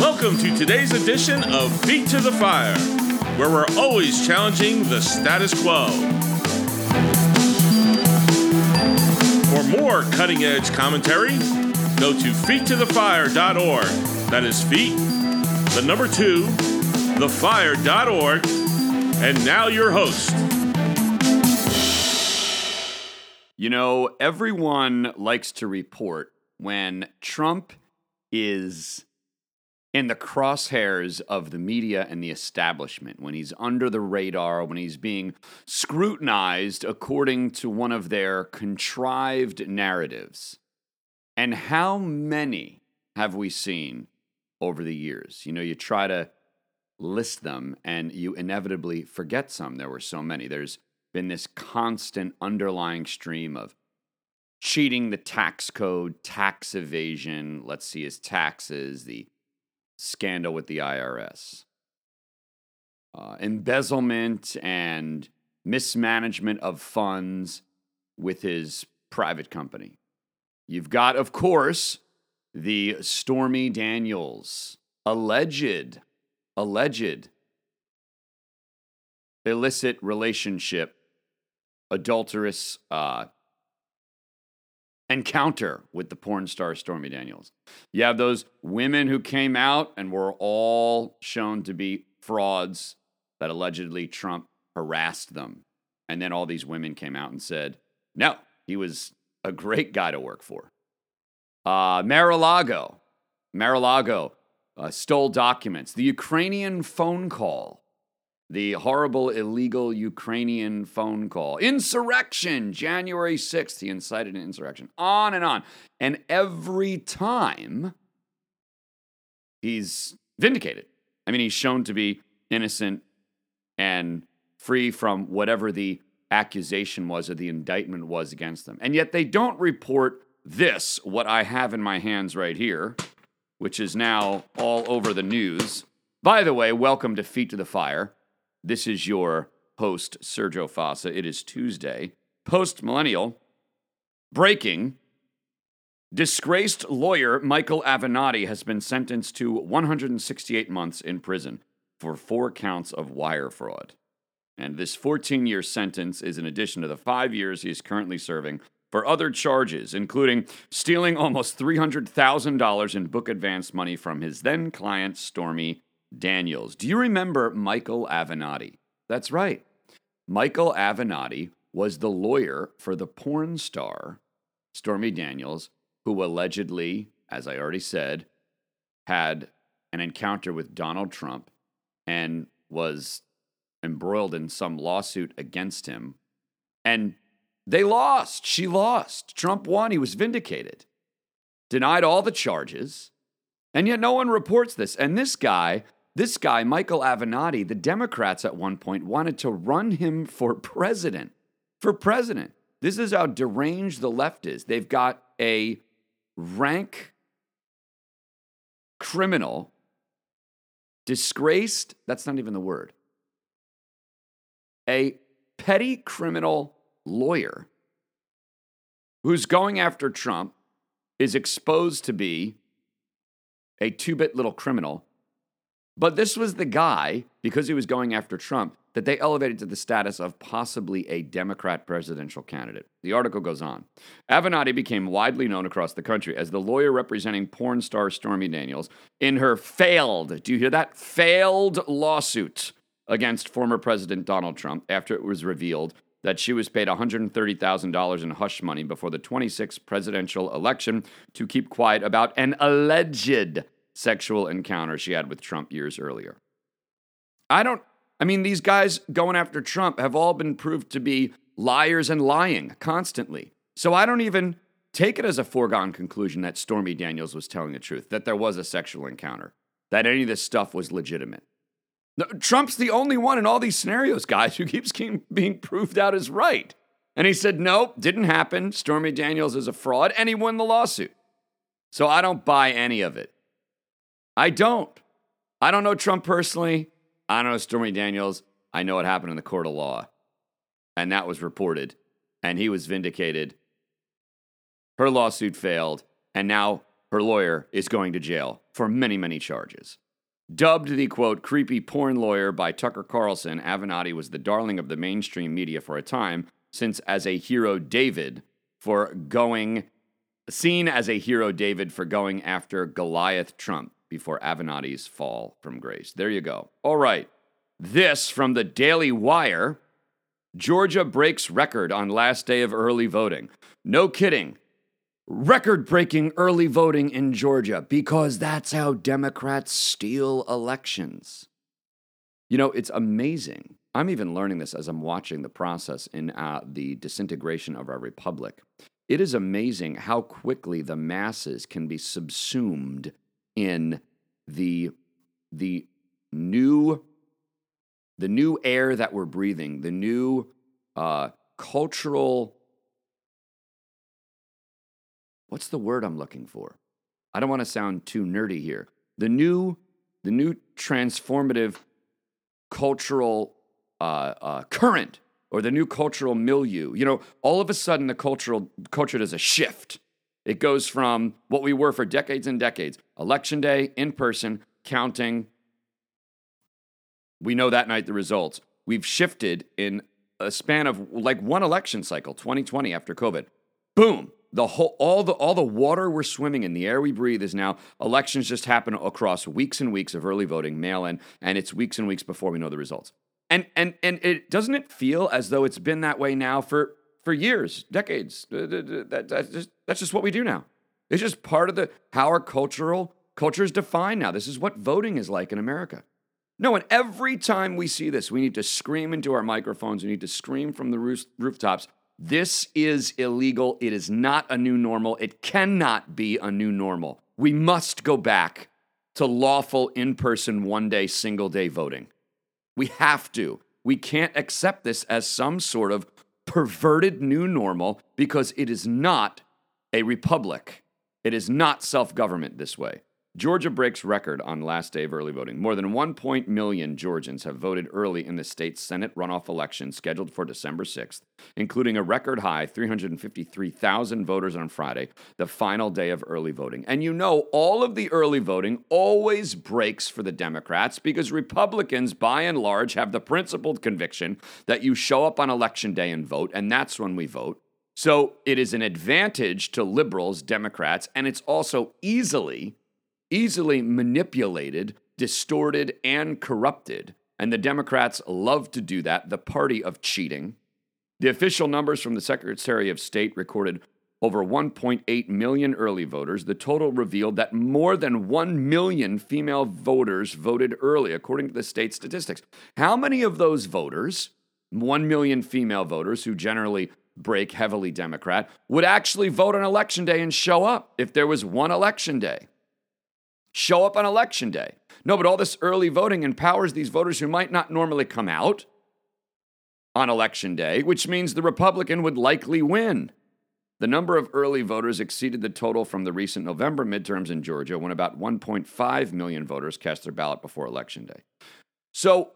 Welcome to today's edition of Feet to the Fire, where we're always challenging the status quo. For more cutting edge commentary, go to feettothefire.org. That is feet, the number two, thefire.org. And now your host. You know, everyone likes to report when Trump is in the crosshairs of the media and the establishment, when he's under the radar, when he's being scrutinized according to one of their contrived narratives. And how many have we seen over the years? You know, you try to list them and you inevitably forget some. There were so many. There's been this constant underlying stream of cheating the tax code, tax evasion, let's see his taxes, the scandal with the IRS, uh, embezzlement and mismanagement of funds with his private company. You've got, of course, the Stormy Daniels alleged, alleged illicit relationship, adulterous uh, encounter with the porn star Stormy Daniels. You have those women who came out and were all shown to be frauds that allegedly Trump harassed them. And then all these women came out and said, no, he was a great guy to work for. Uh, Mar-a-Lago, Mar-a-Lago uh, stole documents. The Ukrainian phone call the horrible illegal Ukrainian phone call. Insurrection, January 6th, he incited an insurrection. On and on. And every time he's vindicated. I mean, he's shown to be innocent and free from whatever the accusation was or the indictment was against them. And yet they don't report this, what I have in my hands right here, which is now all over the news. By the way, welcome to Feet to the Fire. This is your host, Sergio Fossa. It is Tuesday, post millennial. Breaking Disgraced lawyer Michael Avenatti has been sentenced to 168 months in prison for four counts of wire fraud. And this 14 year sentence is in addition to the five years he is currently serving for other charges, including stealing almost $300,000 in book advance money from his then client, Stormy Daniels. Do you remember Michael Avenatti? That's right. Michael Avenatti was the lawyer for the porn star Stormy Daniels, who allegedly, as I already said, had an encounter with Donald Trump and was embroiled in some lawsuit against him. And they lost. She lost. Trump won. He was vindicated. Denied all the charges. And yet no one reports this. And this guy this guy, Michael Avenatti, the Democrats at one point wanted to run him for president. For president. This is how deranged the left is. They've got a rank criminal, disgraced, that's not even the word, a petty criminal lawyer who's going after Trump is exposed to be a two bit little criminal but this was the guy, because he was going after Trump, that they elevated to the status of possibly a Democrat presidential candidate. The article goes on. Avenatti became widely known across the country as the lawyer representing porn star Stormy Daniels in her failed, do you hear that? Failed lawsuit against former President Donald Trump after it was revealed that she was paid $130,000 in hush money before the 26th presidential election to keep quiet about an alleged sexual encounter she had with Trump years earlier. I don't, I mean, these guys going after Trump have all been proved to be liars and lying constantly. So I don't even take it as a foregone conclusion that Stormy Daniels was telling the truth, that there was a sexual encounter, that any of this stuff was legitimate. Trump's the only one in all these scenarios, guys, who keeps being proved out as right. And he said, nope, didn't happen. Stormy Daniels is a fraud, and he won the lawsuit. So I don't buy any of it. I don't. I don't know Trump personally. I don't know Stormy Daniels. I know what happened in the court of law. And that was reported. And he was vindicated. Her lawsuit failed. And now her lawyer is going to jail for many, many charges. Dubbed the quote, creepy porn lawyer by Tucker Carlson, Avenatti was the darling of the mainstream media for a time, since as a hero David for going, seen as a hero David for going after Goliath Trump before Avenatti's fall from grace. There you go. All right. This from the Daily Wire Georgia breaks record on last day of early voting. No kidding. Record breaking early voting in Georgia because that's how Democrats steal elections. You know, it's amazing. I'm even learning this as I'm watching the process in uh, the disintegration of our republic. It is amazing how quickly the masses can be subsumed in the the new the new air that we're breathing, the new uh, cultural. What's the word I'm looking for? I don't want to sound too nerdy here. The new, the new transformative cultural uh, uh, current or the new cultural milieu. You know, all of a sudden the cultural culture does a shift. It goes from what we were for decades and decades election day, in person, counting, we know that night the results. We've shifted in a span of like one election cycle, 2020 after COVID. Boom. The whole all the all the water we're swimming in, the air we breathe is now elections just happen across weeks and weeks of early voting, mail in, and it's weeks and weeks before we know the results. And and and it doesn't it feel as though it's been that way now for for years, decades. That, that's just that's just what we do now. It's just part of the how our cultural culture is defined now. This is what voting is like in America. No, and every time we see this, we need to scream into our microphones. We need to scream from the roof, rooftops. This is illegal. It is not a new normal. It cannot be a new normal. We must go back to lawful in person, one day, single day voting. We have to. We can't accept this as some sort of perverted new normal because it is not a republic. It is not self government this way. Georgia breaks record on last day of early voting. More than 1. million Georgians have voted early in the state's Senate runoff election scheduled for December 6th, including a record high 353,000 voters on Friday, the final day of early voting. And you know, all of the early voting always breaks for the Democrats because Republicans, by and large, have the principled conviction that you show up on election day and vote, and that's when we vote. So it is an advantage to liberals, Democrats, and it's also easily easily manipulated, distorted, and corrupted. And the Democrats love to do that, the party of cheating. The official numbers from the Secretary of State recorded over 1.8 million early voters. The total revealed that more than 1 million female voters voted early, according to the state statistics. How many of those voters, 1 million female voters who generally break heavily Democrat, would actually vote on election day and show up if there was one election day? show up on election day. No, but all this early voting empowers these voters who might not normally come out on election day, which means the Republican would likely win. The number of early voters exceeded the total from the recent November midterms in Georgia when about 1.5 million voters cast their ballot before election day. So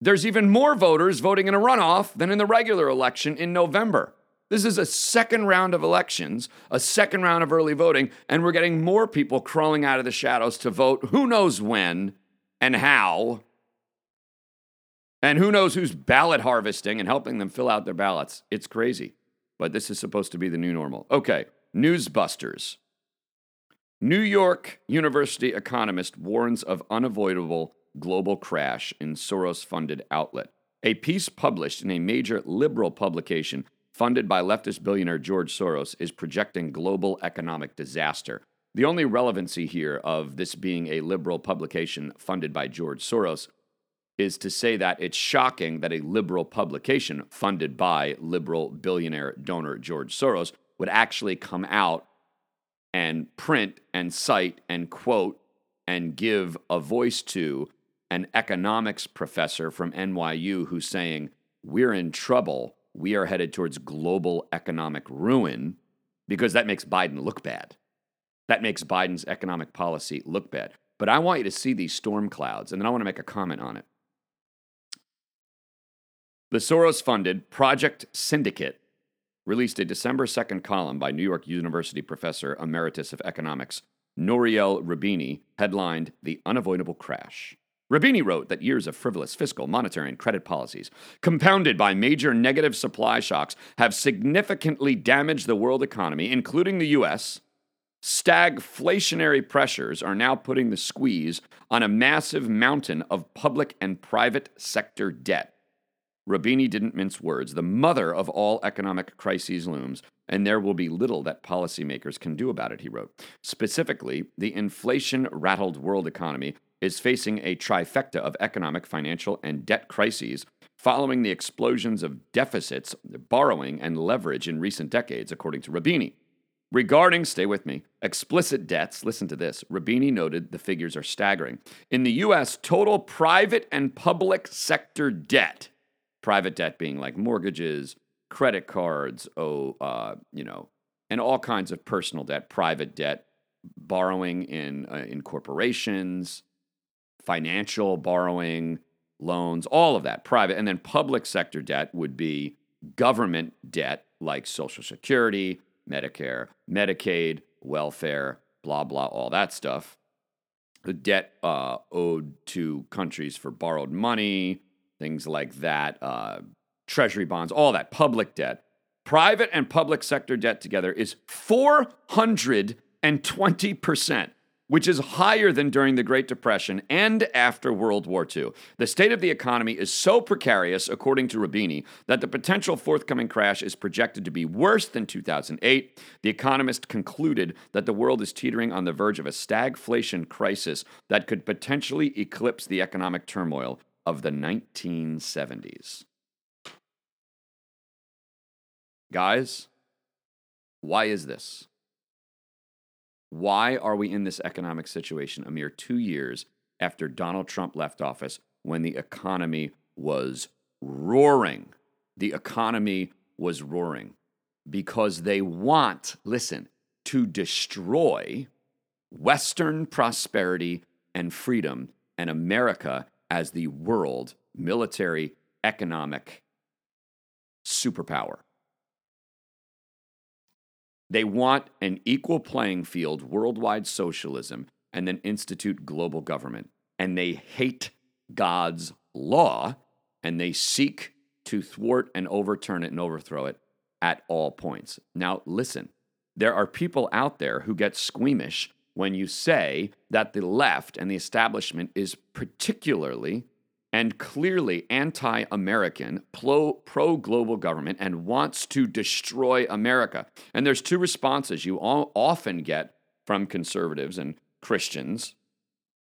there's even more voters voting in a runoff than in the regular election in November. This is a second round of elections, a second round of early voting, and we're getting more people crawling out of the shadows to vote who knows when and how. And who knows who's ballot harvesting and helping them fill out their ballots. It's crazy. But this is supposed to be the new normal. Okay, Newsbusters. New York University economist warns of unavoidable global crash in Soros funded outlet. A piece published in a major liberal publication funded by leftist billionaire George Soros, is projecting global economic disaster. The only relevancy here of this being a liberal publication funded by George Soros is to say that it's shocking that a liberal publication funded by liberal billionaire donor George Soros would actually come out and print and cite and quote and give a voice to an economics professor from NYU who's saying, We're in trouble we are headed towards global economic ruin because that makes Biden look bad. That makes Biden's economic policy look bad. But I want you to see these storm clouds, and then I want to make a comment on it. The Soros funded Project Syndicate released a December 2nd column by New York University professor emeritus of economics Nouriel Roubini, headlined The Unavoidable Crash. Roubini wrote that years of frivolous fiscal, monetary, and credit policies, compounded by major negative supply shocks, have significantly damaged the world economy, including the U.S. Stagflationary pressures are now putting the squeeze on a massive mountain of public and private sector debt. Roubini didn't mince words. The mother of all economic crises looms, and there will be little that policymakers can do about it, he wrote. Specifically, the inflation rattled world economy is facing a trifecta of economic, financial, and debt crises following the explosions of deficits, borrowing, and leverage in recent decades, according to Roubini. Regarding, stay with me, explicit debts, listen to this. Roubini noted the figures are staggering. In the U.S., total private and public sector debt, private debt being like mortgages, credit cards, oh, uh, you know, and all kinds of personal debt, private debt, borrowing in uh, in corporations, financial borrowing, loans, all of that, private. And then public sector debt would be government debt like Social Security, Medicare, Medicaid, welfare, blah, blah, all that stuff. The debt uh, owed to countries for borrowed money, things like that, uh, treasury bonds, all that, public debt. Private and public sector debt together is 420% which is higher than during the Great Depression and after World War II. The state of the economy is so precarious, according to Roubini, that the potential forthcoming crash is projected to be worse than 2008. The Economist concluded that the world is teetering on the verge of a stagflation crisis that could potentially eclipse the economic turmoil of the 1970s. Guys, why is this? Why are we in this economic situation a mere two years after Donald Trump left office when the economy was roaring? The economy was roaring because they want, listen, to destroy Western prosperity and freedom and America as the world military economic superpower. They want an equal playing field, worldwide socialism, and then institute global government. And they hate God's law and they seek to thwart and overturn it and overthrow it at all points. Now, listen, there are people out there who get squeamish when you say that the left and the establishment is particularly and clearly anti American, pro global government, and wants to destroy America. And there's two responses you often get from conservatives and Christians,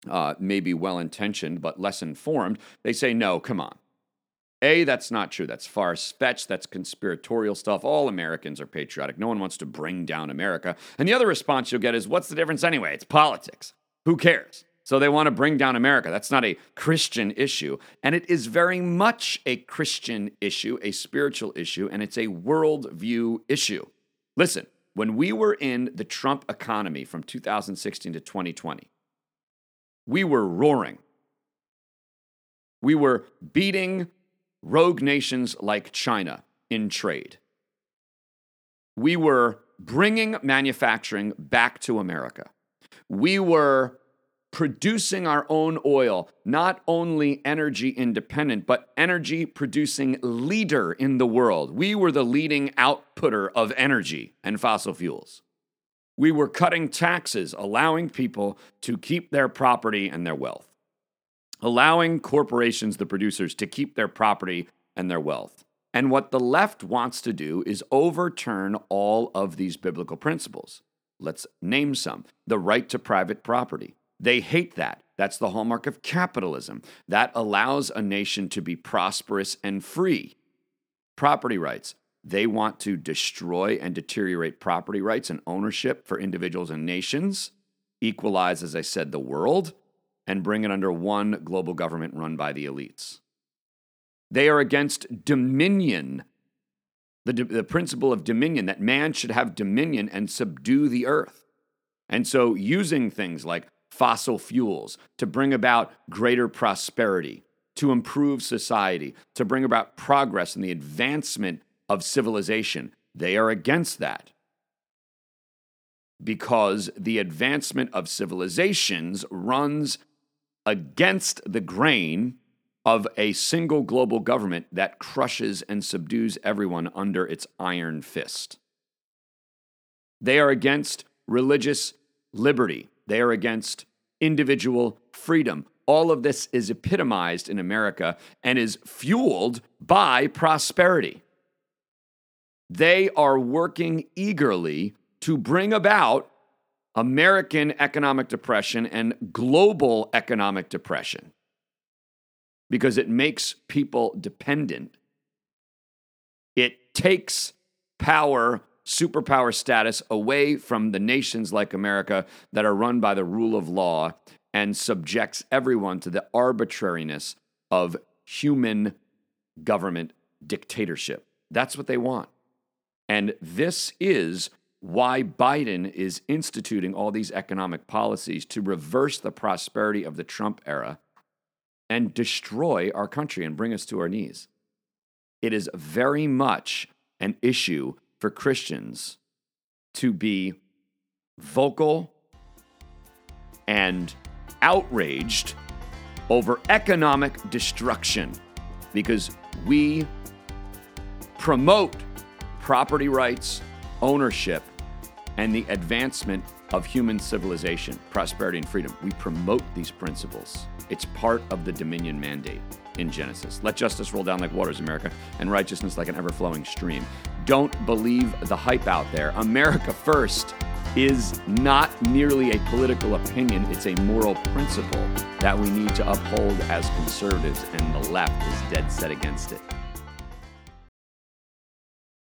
uh, maybe well intentioned but less informed. They say, no, come on. A, that's not true. That's far fetched. That's conspiratorial stuff. All Americans are patriotic. No one wants to bring down America. And the other response you'll get is, what's the difference anyway? It's politics. Who cares? So they want to bring down America. That's not a Christian issue. And it is very much a Christian issue, a spiritual issue, and it's a worldview issue. Listen, when we were in the Trump economy from 2016 to 2020, we were roaring. We were beating rogue nations like China in trade. We were bringing manufacturing back to America. We were producing our own oil, not only energy independent, but energy producing leader in the world. We were the leading outputter of energy and fossil fuels. We were cutting taxes, allowing people to keep their property and their wealth, allowing corporations, the producers, to keep their property and their wealth. And what the left wants to do is overturn all of these biblical principles. Let's name some the right to private property, they hate that. That's the hallmark of capitalism. That allows a nation to be prosperous and free. Property rights. They want to destroy and deteriorate property rights and ownership for individuals and nations, equalize, as I said, the world, and bring it under one global government run by the elites. They are against dominion, the, the principle of dominion, that man should have dominion and subdue the earth. And so, using things like fossil fuels, to bring about greater prosperity, to improve society, to bring about progress and the advancement of civilization. They are against that because the advancement of civilizations runs against the grain of a single global government that crushes and subdues everyone under its iron fist. They are against religious liberty. They are against individual freedom. All of this is epitomized in America and is fueled by prosperity. They are working eagerly to bring about American economic depression and global economic depression because it makes people dependent. It takes power, superpower status away from the nations like America that are run by the rule of law and subjects everyone to the arbitrariness of human government dictatorship. That's what they want. And this is why Biden is instituting all these economic policies to reverse the prosperity of the Trump era and destroy our country and bring us to our knees. It is very much an issue for Christians to be vocal and outraged over economic destruction because we promote property rights, ownership, and the advancement of human civilization, prosperity, and freedom. We promote these principles. It's part of the dominion mandate in Genesis. Let justice roll down like waters, America, and righteousness like an ever flowing stream. Don't believe the hype out there. America first is not merely a political opinion, it's a moral principle that we need to uphold as conservatives, and the left is dead set against it.